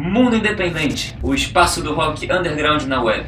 Mundo Independente, o espaço do rock underground na web.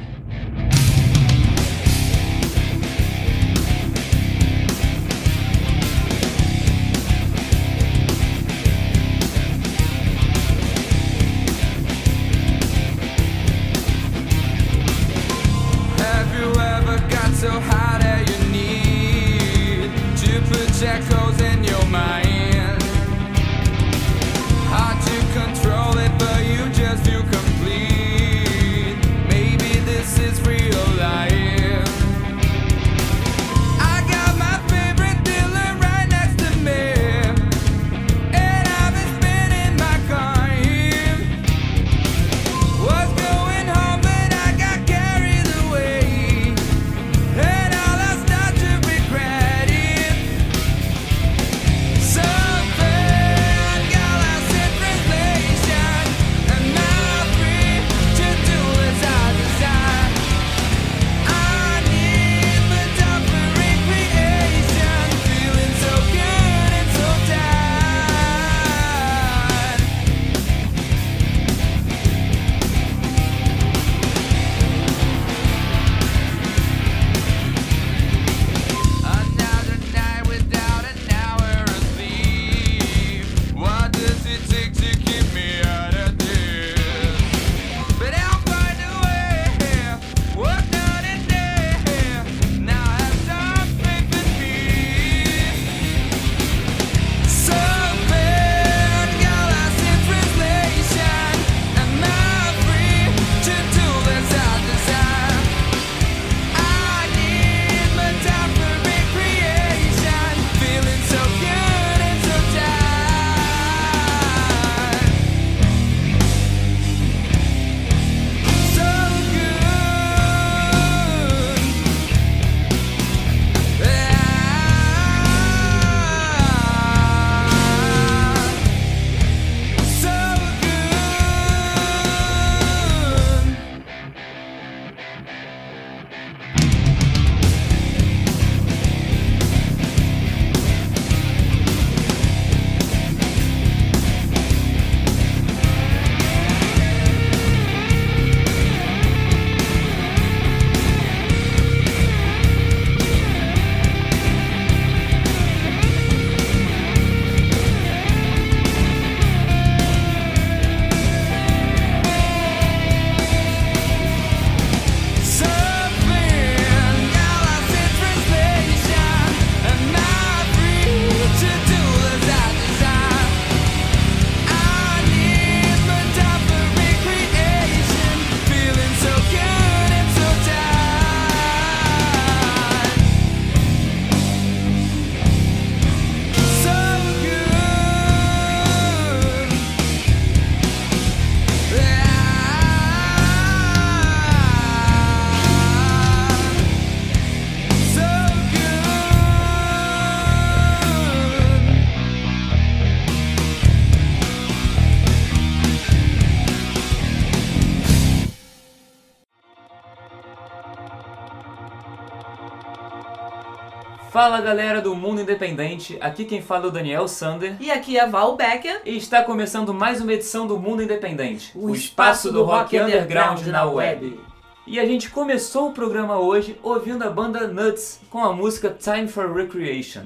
Fala galera do Mundo Independente, aqui quem fala é o Daniel Sander. E aqui é a Val Becker. E está começando mais uma edição do Mundo Independente, O espaço do rock underground na web. E a gente começou o programa hoje ouvindo a banda Nuts com a música Time for Recreation.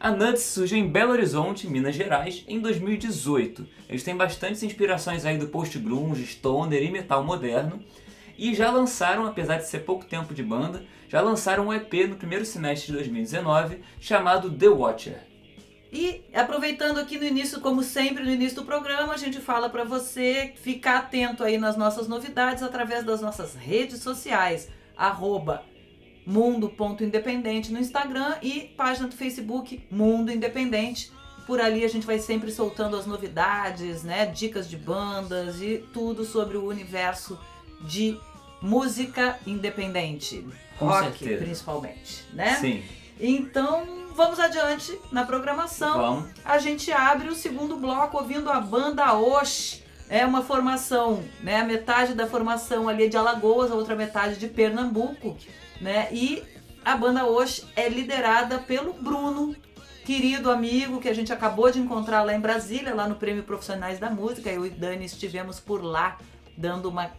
A Nuts surgiu em Belo Horizonte, Minas Gerais, em 2018. Eles têm bastantes inspirações aí do post-grunge, stoner e metal moderno. E já lançaram, apesar de ser pouco tempo de banda, já lançaram um EP no primeiro semestre de 2019 chamado The Watcher. E aproveitando aqui no início, como sempre no início do programa, a gente fala para você ficar atento aí nas nossas novidades através das nossas redes sociais, mundo.independente no Instagram e página do Facebook Mundo Independente. Por ali a gente vai sempre soltando as novidades, né, dicas de bandas e tudo sobre o universo de música independente, Com rock certeza. principalmente, né? Sim, Então, vamos adiante na programação. vamos. A gente abre o segundo bloco ouvindo a banda Osh. É uma formação, né? A metade da formação ali é de Alagoas, a outra metade de Pernambuco, né? E a banda Osh é liderada pelo Bruno, querido amigo que a gente acabou de encontrar lá em Brasília, lá no Prêmio Profissionais da Música. Eu e Dani estivemos por lá dando uma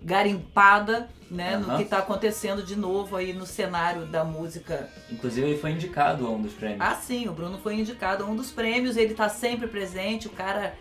garimpada né, no Aham. que está acontecendo de novo aí no cenário da música. Inclusive ele foi indicado a um dos prêmios. Ah, sim, o Bruno foi indicado a um dos prêmios, ele tá sempre presente, o cara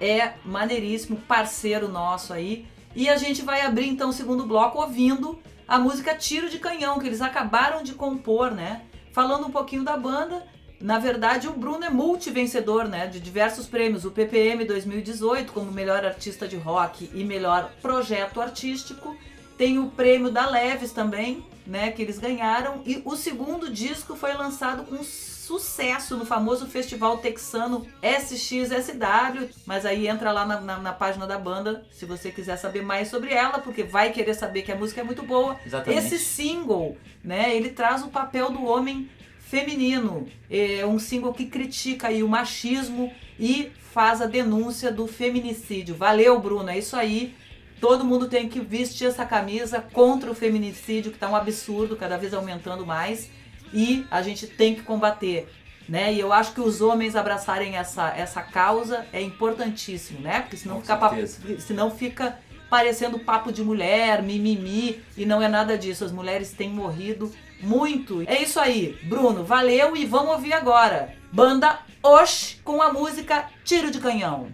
é maneiríssimo, parceiro nosso aí. E a gente vai abrir então o segundo bloco ouvindo a música Tiro de Canhão, que eles acabaram de compor, né? Falando um pouquinho da banda, na verdade o Bruno é multivencedor, né? De diversos prêmios, o PPM 2018 como melhor artista de rock e melhor projeto artístico. Tem o prêmio da Leves também, né? Que eles ganharam. E o segundo disco foi lançado com sucesso no famoso festival texano SXSW. Mas aí entra lá na, na- na página da banda se você quiser saber mais sobre ela, porque vai querer saber que a música é muito boa. Exatamente. Esse single, né? Ele traz o papel do homem feminino. É um single que critica aí o machismo e faz a denúncia do feminicídio. Valeu, Bruno. É isso aí. Todo mundo tem que vestir essa camisa contra o feminicídio, que tá um absurdo, cada vez aumentando mais. E a gente tem que combater. Né? E eu acho que os homens abraçarem essa, essa causa é importantíssimo, né? Porque senão Com fica, papo- senão fica parecendo papo de mulher, mimimi, e não é nada disso. As mulheres têm morrido muito. É isso aí, Bruno, valeu e vamos ouvir agora. Banda Osh com a música Tiro de Canhão.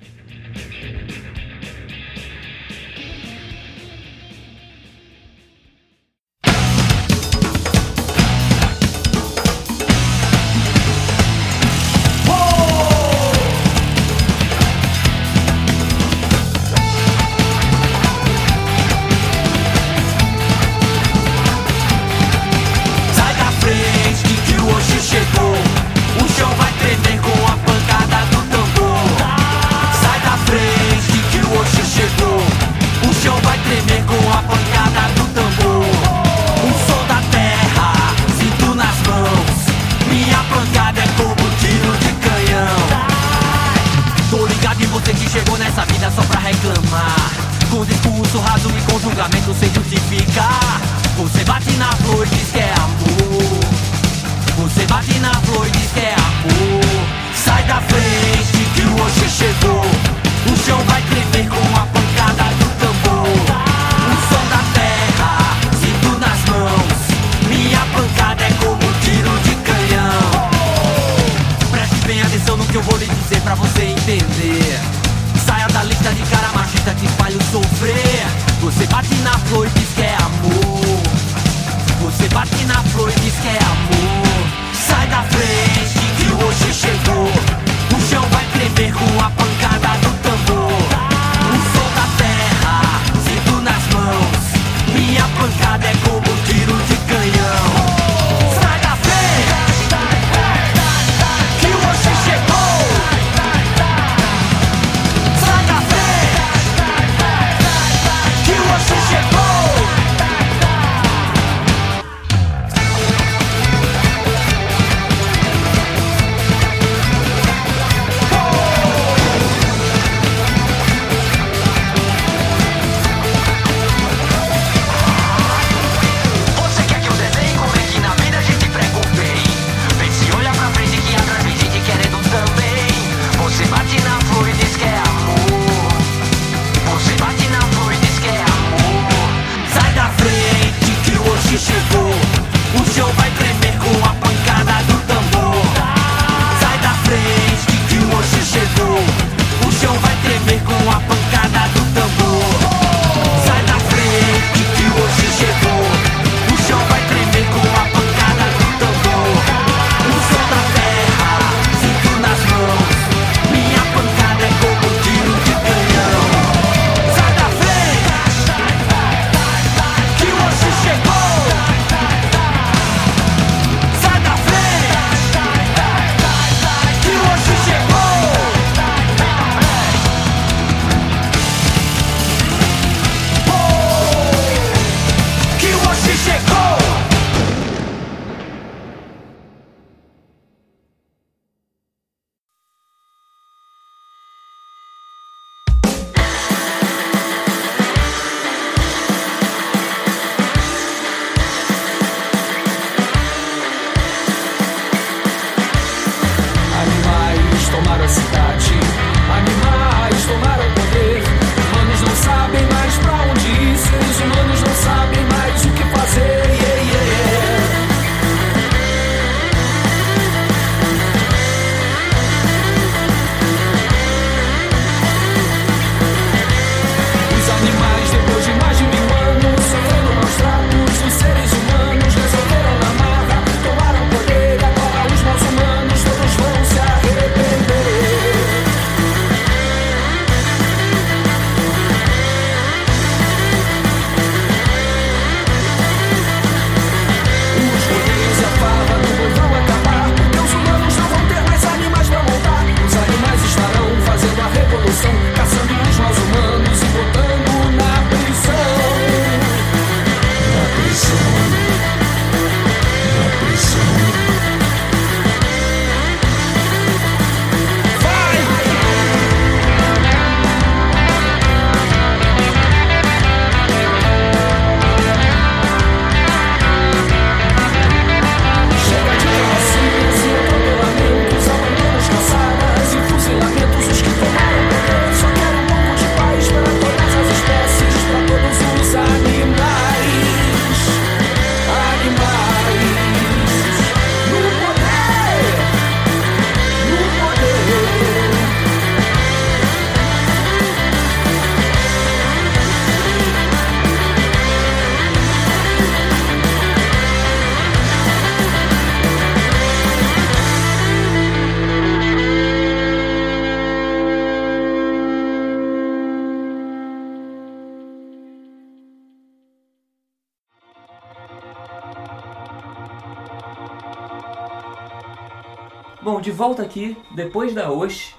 Volta aqui, depois da Osh,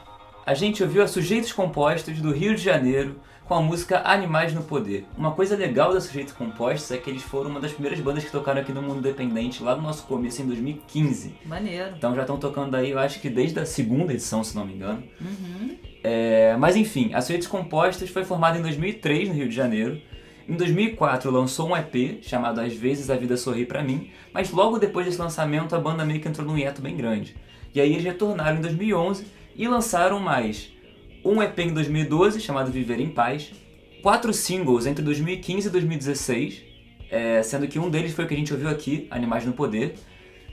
a gente ouviu a Sujeitos Compostos do Rio de Janeiro com a música Animais no Poder. Uma coisa legal da Sujeitos Compostos é que eles foram uma das primeiras bandas que tocaram aqui no mundo independente lá no nosso começo em 2015. Maneiro. Então já estão tocando aí, eu acho que desde a segunda edição, se não me engano. Uhum. É, mas enfim, a Sujeitos Compostos foi formada em 2003 no Rio de Janeiro. Em 2004 lançou um EP chamado Às vezes a vida sorri pra mim, mas logo depois desse lançamento a banda meio que entrou num hiato bem grande. E aí eles retornaram em 2011 e lançaram mais um EP em 2012 chamado Viver em Paz, quatro singles entre 2015 e 2016, é, sendo que um deles foi o que a gente ouviu aqui, Animais no Poder.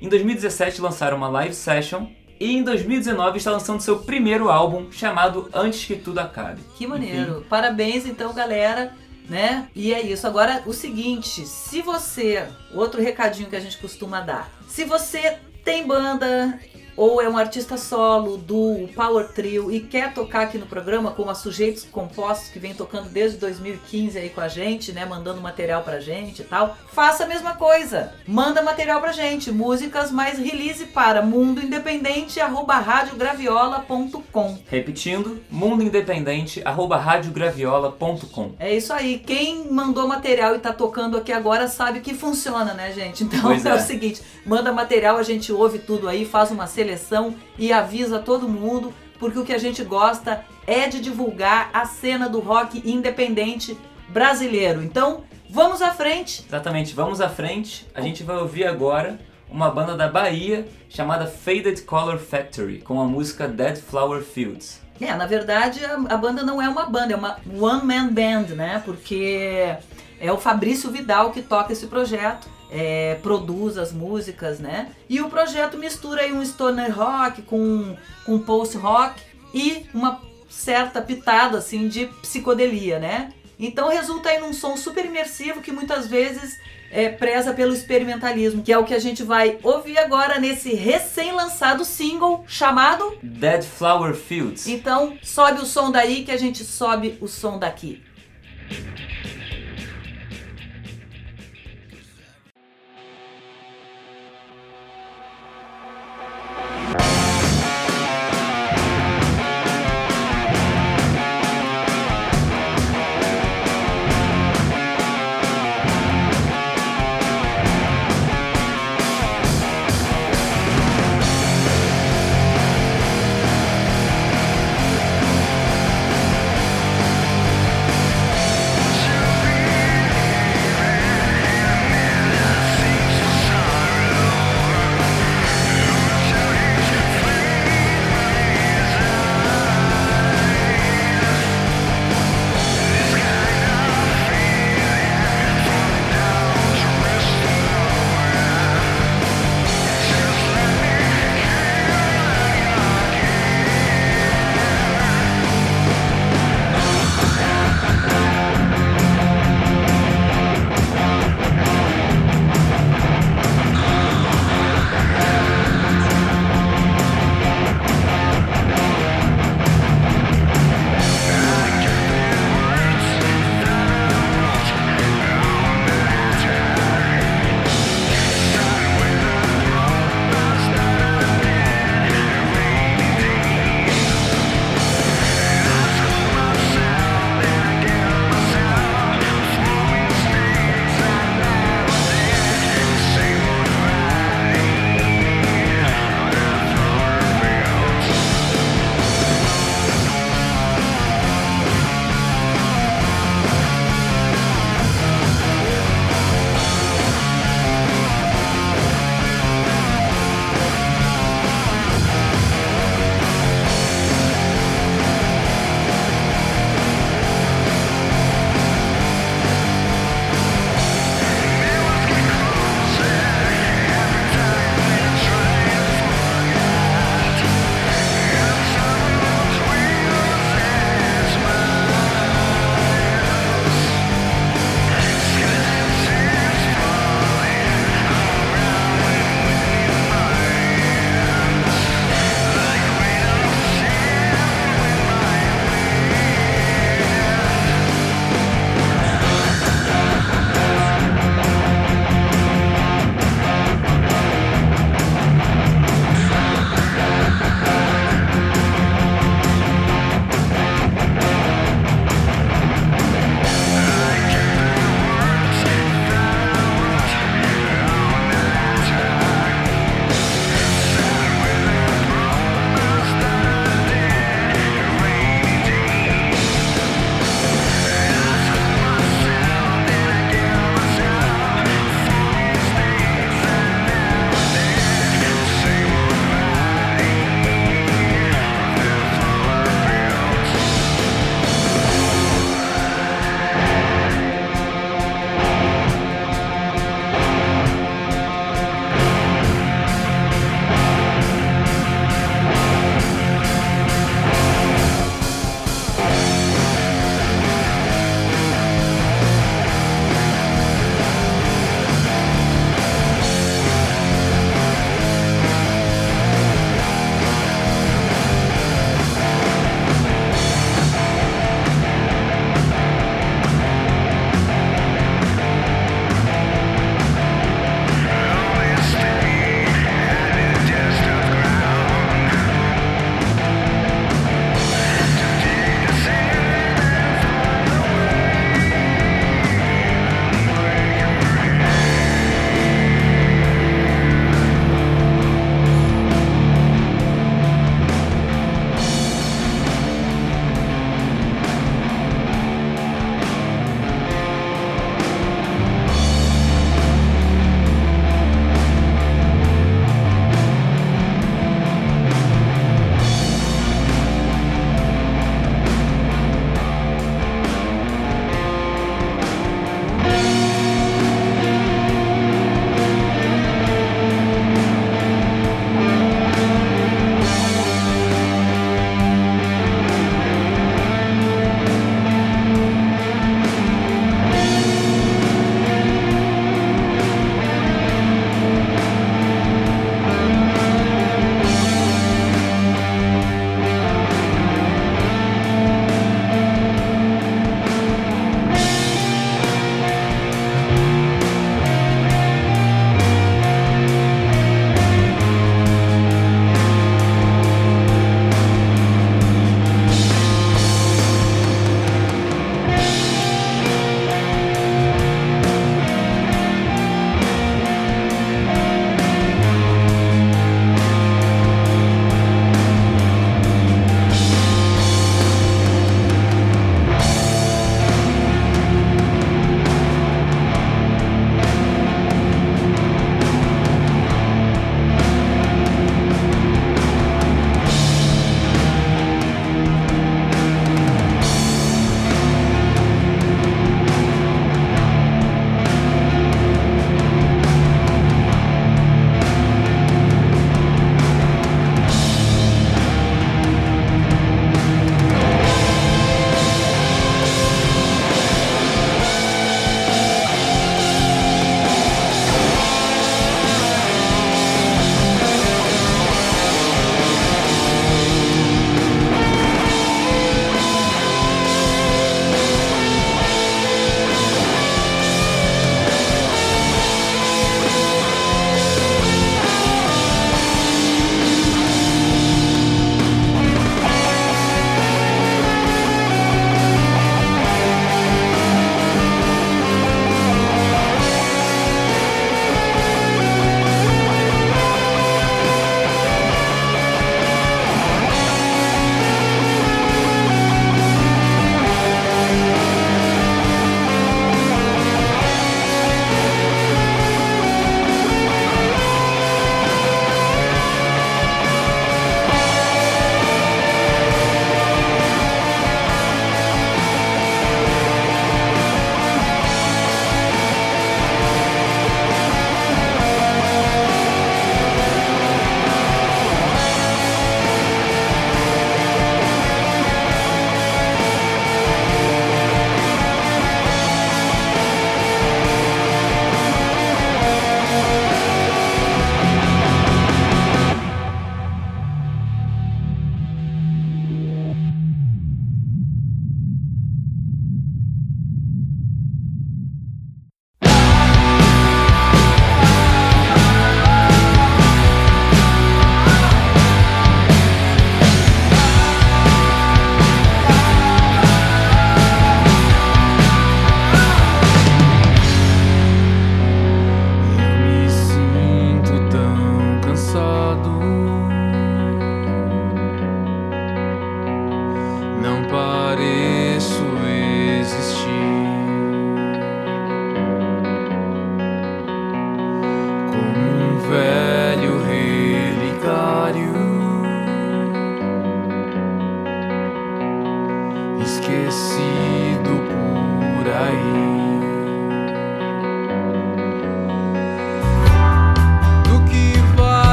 Em 2017 lançaram uma live session e em 2019 está lançando seu primeiro álbum chamado Antes que Tudo Acabe. Que maneiro. Parabéns então, galera. Né? E é isso. Agora, o seguinte: se você. Outro recadinho que a gente costuma dar. Se você tem banda ou é um artista solo, do power trio e quer tocar aqui no programa como a Sujeitos Compostos que vem tocando desde 2015 aí com a gente, né, mandando material pra gente e tal, faça a mesma coisa. Manda material pra gente, músicas mais release para mundoindependente@radiograviola.com. Repetindo, mundoindependente@radiograviola.com. É isso aí. Quem mandou material e tá tocando aqui agora sabe que funciona, né, gente? Então é. é. o seguinte, manda material, a gente ouve tudo aí, faz uma seleção e avisa todo mundo, porque o que a gente gosta é de divulgar a cena do rock independente brasileiro. Então, vamos à frente. Exatamente, vamos à frente. A gente vai ouvir agora uma banda da Bahia chamada Faded Color Factory com a música Dead Flower Fields. É, na verdade, a, a banda não é uma banda, é uma one man band, né? Porque é o Fabrício Vidal que toca esse projeto, é, produz as músicas, né? E o projeto mistura aí um stoner rock com, com post rock e uma certa pitada assim de psicodelia, né? Então resulta aí num som super imersivo que muitas vezes é, preza pelo experimentalismo, que é o que a gente vai ouvir agora nesse recém-lançado single chamado Dead Flower Fields. então, sobe o som daí que a gente sobe o som daqui.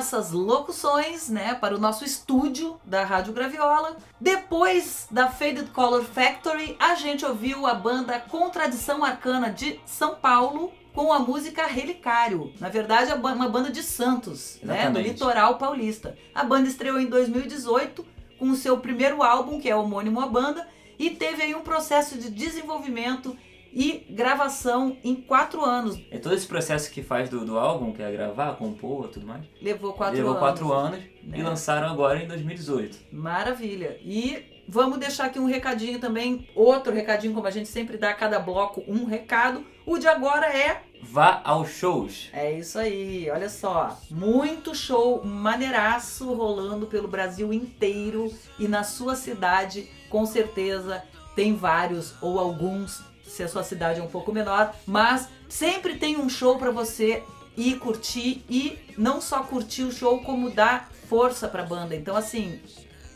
Nossas locuções, né, para o nosso estúdio da Rádio Graviola. Depois da Faded Color Factory, a gente ouviu a banda Contradição Arcana de São Paulo com a música Relicário. Na verdade, é uma banda de Santos, né, do Exatamente. litoral paulista. A banda estreou em 2018 com o seu primeiro álbum, que é homônimo à banda, e teve aí um processo de desenvolvimento e gravação em quatro anos. É todo esse processo que faz do, do álbum, que é gravar, compor tudo mais. Levou quatro Levou anos. quatro anos né? e lançaram agora em 2018. Maravilha. E vamos deixar aqui um recadinho também, outro recadinho, como a gente sempre dá a cada bloco um recado. O de agora é. Vá aos shows. É isso aí, olha só. Muito show maneiraço rolando pelo Brasil inteiro e na sua cidade, com certeza, tem vários ou alguns, se a sua cidade é um pouco menor, mas sempre tem um show para você ir curtir e não só curtir o show, como dar força pra banda. Então, assim,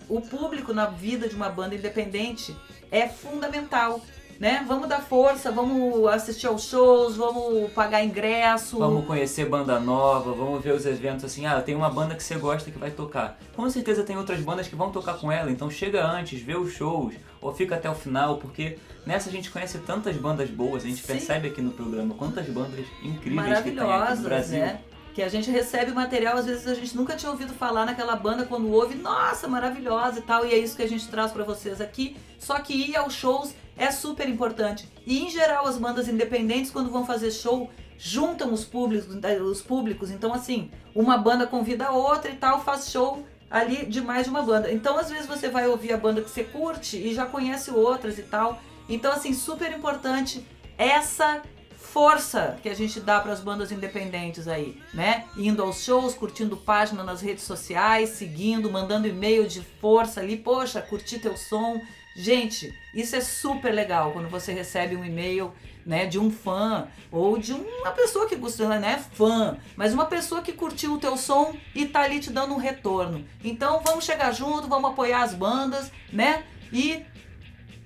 o público na vida de uma banda independente é fundamental. Né? Vamos dar força, vamos assistir aos shows, vamos pagar ingresso. Vamos conhecer banda nova, vamos ver os eventos assim. Ah, tem uma banda que você gosta que vai tocar. Com certeza tem outras bandas que vão tocar com ela, então chega antes, vê os shows, ou fica até o final, porque nessa a gente conhece tantas bandas boas, a gente Sim. percebe aqui no programa quantas bandas incríveis que tem aqui no Brasil. né? Que a gente recebe material, às vezes a gente nunca tinha ouvido falar naquela banda, quando ouve, nossa, maravilhosa e tal, e é isso que a gente traz pra vocês aqui. Só que ir aos shows é super importante. E em geral as bandas independentes, quando vão fazer show, juntam os públicos, os públicos. Então, assim, uma banda convida a outra e tal, faz show ali de mais de uma banda. Então, às vezes você vai ouvir a banda que você curte e já conhece outras e tal. Então, assim, super importante essa força que a gente dá para as bandas independentes aí, né? Indo aos shows, curtindo página nas redes sociais, seguindo, mandando e-mail de força ali, poxa, curti teu som. Gente, isso é super legal quando você recebe um e-mail, né, de um fã ou de uma pessoa que gosta, né, fã, mas uma pessoa que curtiu o teu som e tá ali te dando um retorno. Então, vamos chegar junto, vamos apoiar as bandas, né? E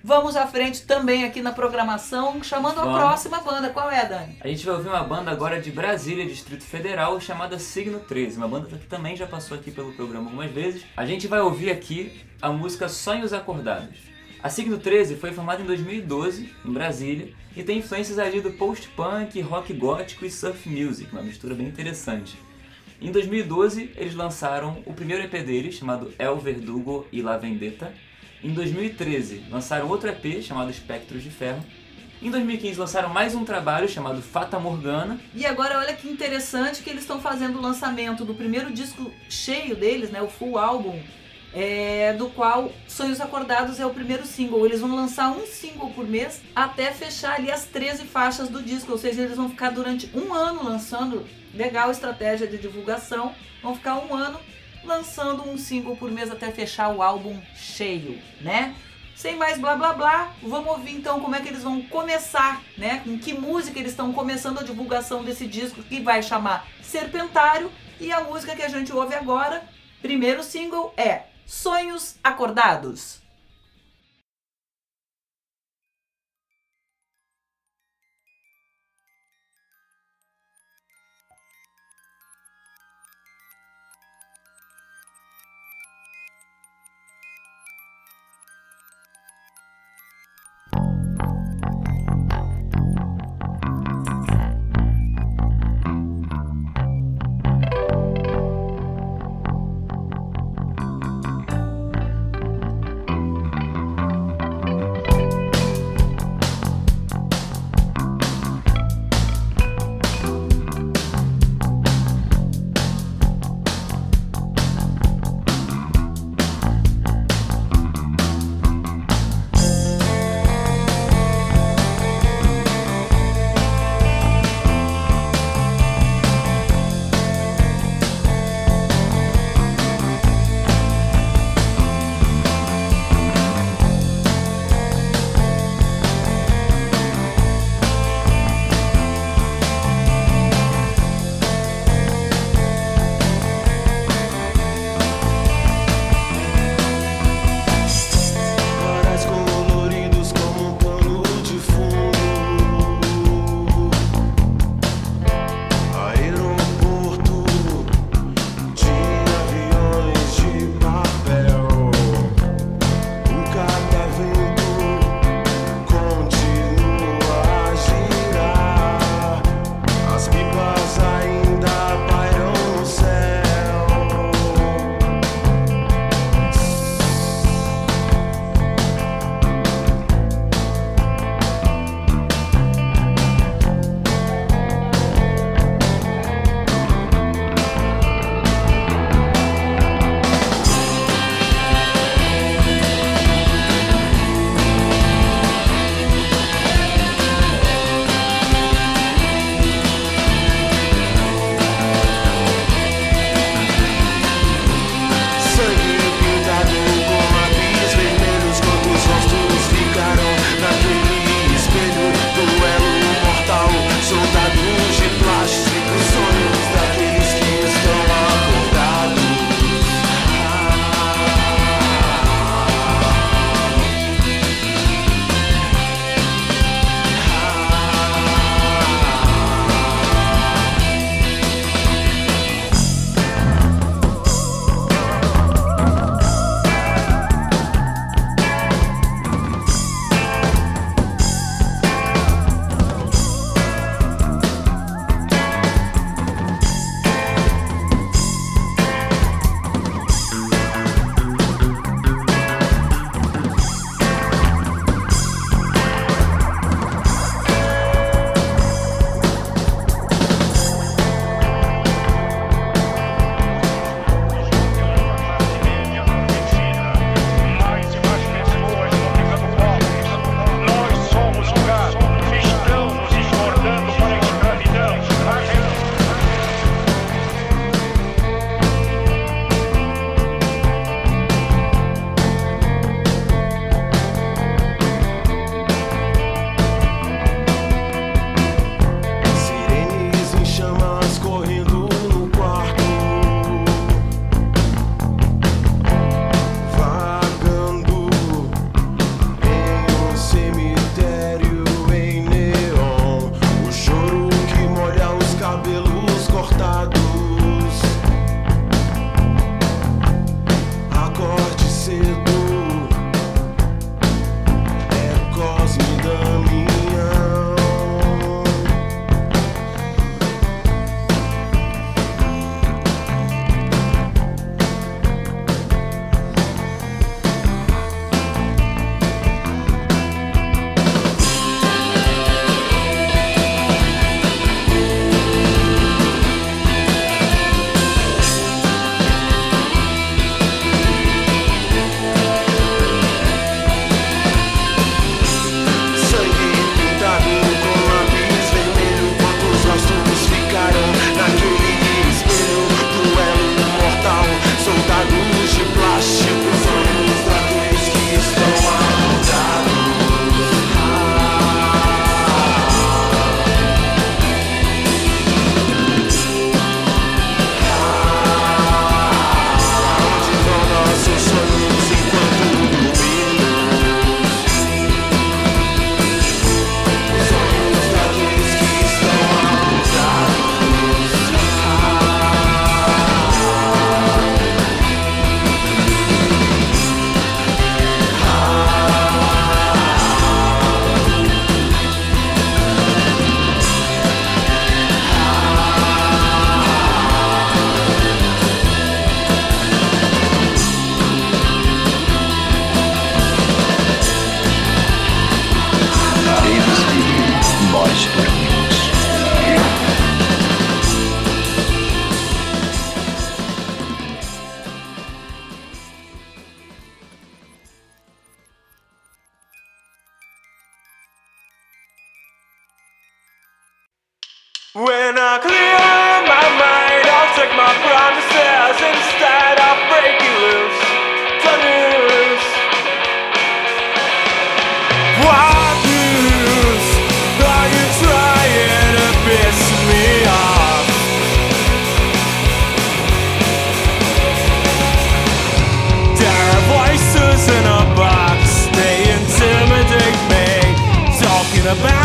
Vamos à frente também aqui na programação, chamando a Vamos. próxima banda. Qual é, Dani? A gente vai ouvir uma banda agora de Brasília, Distrito Federal, chamada Signo 13, uma banda que também já passou aqui pelo programa algumas vezes. A gente vai ouvir aqui a música Sonhos Acordados. A Signo 13 foi formada em 2012, em Brasília, e tem influências ali do post-punk, rock gótico e surf music, uma mistura bem interessante. Em 2012, eles lançaram o primeiro EP deles, chamado El Verdugo e La Vendetta. Em 2013, lançaram outro EP chamado Espectros de Ferro. Em 2015, lançaram mais um trabalho chamado Fata Morgana. E agora olha que interessante que eles estão fazendo o lançamento do primeiro disco cheio deles, né, o full álbum, é, do qual Sonhos Acordados é o primeiro single. Eles vão lançar um single por mês até fechar ali as 13 faixas do disco, ou seja, eles vão ficar durante um ano lançando. Legal estratégia de divulgação. Vão ficar um ano lançando um single por mês até fechar o álbum cheio, né? Sem mais blá blá blá, vamos ouvir então como é que eles vão começar, né? Com que música eles estão começando a divulgação desse disco que vai chamar Serpentário e a música que a gente ouve agora, primeiro single é Sonhos Acordados. in a box. They intimidate me. Talking about.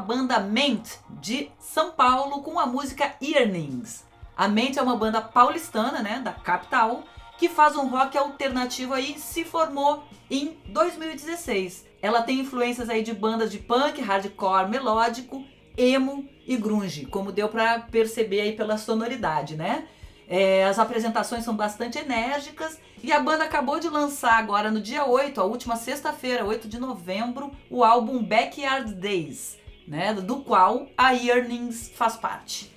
A banda Ment, de São Paulo, com a música Earnings. A Ment é uma banda paulistana, né, da capital, que faz um rock alternativo aí, se formou em 2016. Ela tem influências aí de bandas de punk, hardcore, melódico, emo e grunge, como deu pra perceber aí pela sonoridade, né? É, as apresentações são bastante enérgicas e a banda acabou de lançar agora no dia 8, a última sexta-feira, 8 de novembro, o álbum Backyard Days, né, do qual a Earnings faz parte.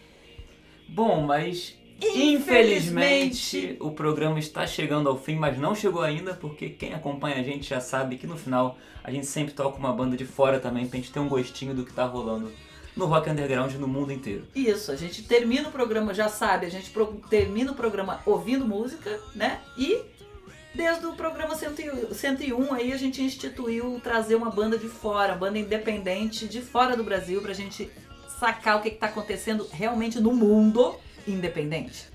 Bom, mas Infelizmente- infelizmente o programa está chegando ao fim, mas não chegou ainda, porque quem acompanha a gente já sabe que no final a gente sempre toca uma banda de fora também, pra gente ter um gostinho do que tá rolando no rock underground no mundo inteiro. Isso, a gente termina o programa, já sabe, a gente termina o programa ouvindo música, né? E desde o programa 101 101 aí a gente instituiu trazer uma banda de fora, banda independente de fora do Brasil pra gente sacar o que, que tá acontecendo realmente no mundo independente.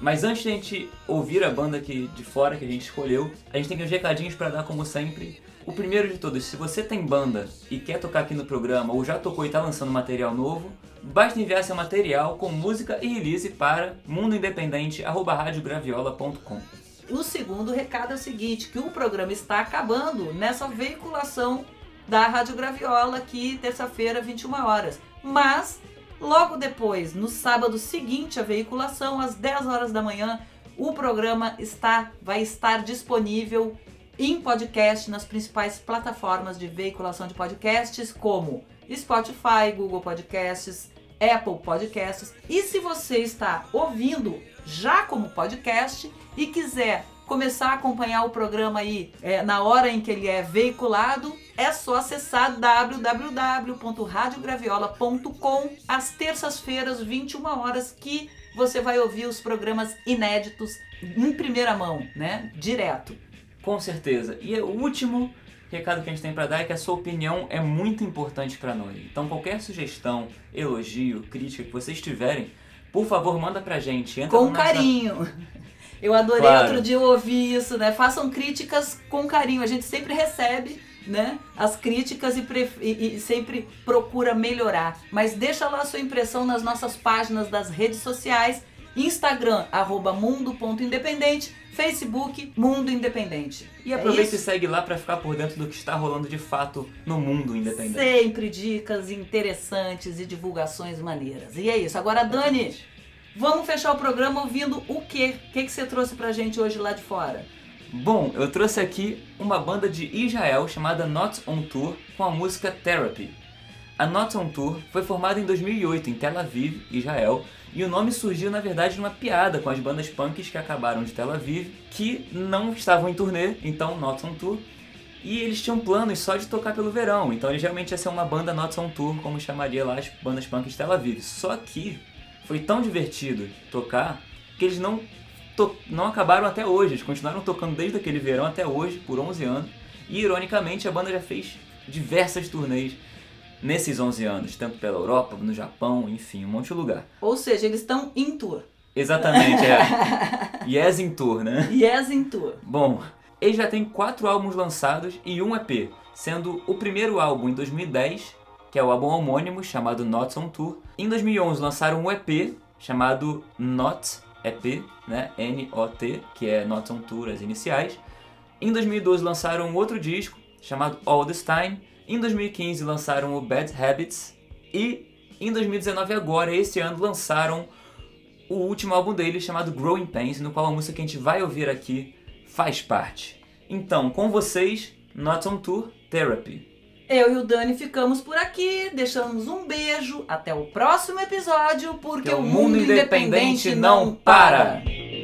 Mas antes de a gente ouvir a banda aqui de fora que a gente escolheu, a gente tem uns recadinhos pra dar como sempre. O primeiro de todos, se você tem banda e quer tocar aqui no programa ou já tocou e tá lançando material novo, basta enviar seu material com música e release para mundoindependente@radiograviola.com. O segundo recado é o seguinte, que o programa está acabando nessa veiculação da Rádio Graviola aqui terça-feira, 21 horas. Mas logo depois, no sábado seguinte à veiculação, às 10 horas da manhã, o programa está vai estar disponível em podcast nas principais plataformas de veiculação de podcasts, como Spotify, Google Podcasts, Apple Podcasts. E se você está ouvindo já como podcast e quiser começar a acompanhar o programa aí é, na hora em que ele é veiculado, é só acessar www.radiograviola.com às terças-feiras, 21 horas, que você vai ouvir os programas inéditos em primeira mão, né? Direto. Com certeza. E o último recado que a gente tem pra dar é que a sua opinião é muito importante pra nós. Então qualquer sugestão, elogio, crítica que vocês tiverem, por favor, manda pra gente. Entra Com no nossa- carinho. Eu adorei Claro. outro dia ouvir isso, né? Façam críticas com carinho. A gente sempre recebe, né? As críticas e, pref- e- e sempre procura melhorar. Mas deixa lá a sua impressão nas nossas páginas das redes sociais. Instagram, arroba mundo.independente. Facebook, Mundo Independente. E aproveita É e segue lá pra ficar por dentro do que está rolando de fato no mundo independente. Sempre dicas interessantes e divulgações maneiras. E é isso. Agora, Dani, vamos fechar o programa ouvindo o quê? O que, que você trouxe pra gente hoje lá de fora? Bom, eu trouxe aqui uma banda de Israel chamada Not On Tour com a música Therapy. A Not On Tour foi formada em 2008 em Tel Aviv, Israel, e o nome surgiu na verdade de uma piada com as bandas punks que acabaram de Tel Aviv, que não estavam em turnê, então Not On Tour, e eles tinham planos só de tocar pelo verão, então eles realmente ia ser uma banda Not On Tour, como chamaria lá as bandas punks de Tel Aviv. Só que foi tão divertido tocar que eles não to- não acabaram até hoje. Eles continuaram tocando desde aquele verão até hoje, por 11 anos. E, ironicamente, a banda já fez diversas turnês nesses 11 anos. Tanto pela Europa, no Japão, enfim, um monte de lugar. Ou seja, eles estão em tour. Exatamente, é. Yes in Tour, né? Yes em tour. Bom, eles já têm quatro álbuns lançados e um EP, sendo o primeiro álbum em 2010, que é o álbum homônimo chamado Not On Tour. Em 2011 lançaram um EP chamado Not EP, né? N-O-T, que é Not On Tour, as iniciais. Em 2012 lançaram outro disco chamado All This Time. Em 2015 lançaram o Bad Habits e em 2019 agora, esse ano, lançaram o último álbum deles chamado Growing Pains, no qual a música que a gente vai ouvir aqui faz parte. Então, com vocês, Not On Tour Therapy. Eu e o Dani ficamos por aqui, deixamos um beijo, até o próximo episódio, porque o mundo independente não para. After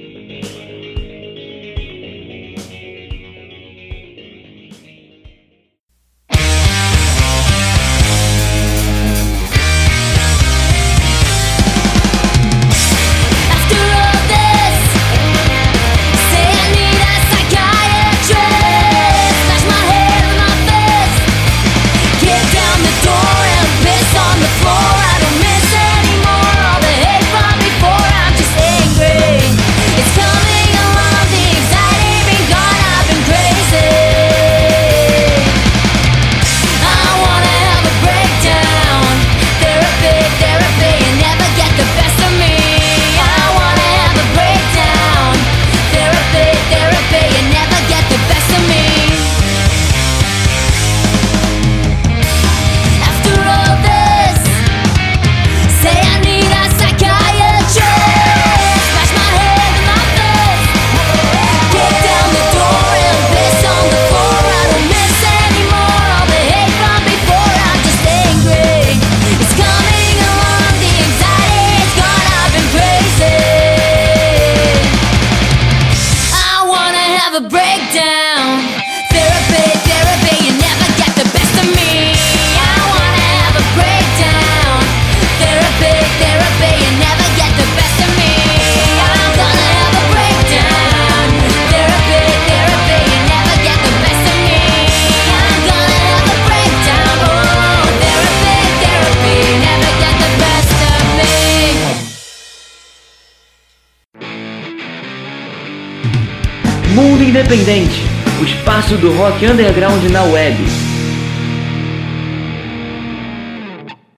Independente, o espaço do rock underground na web.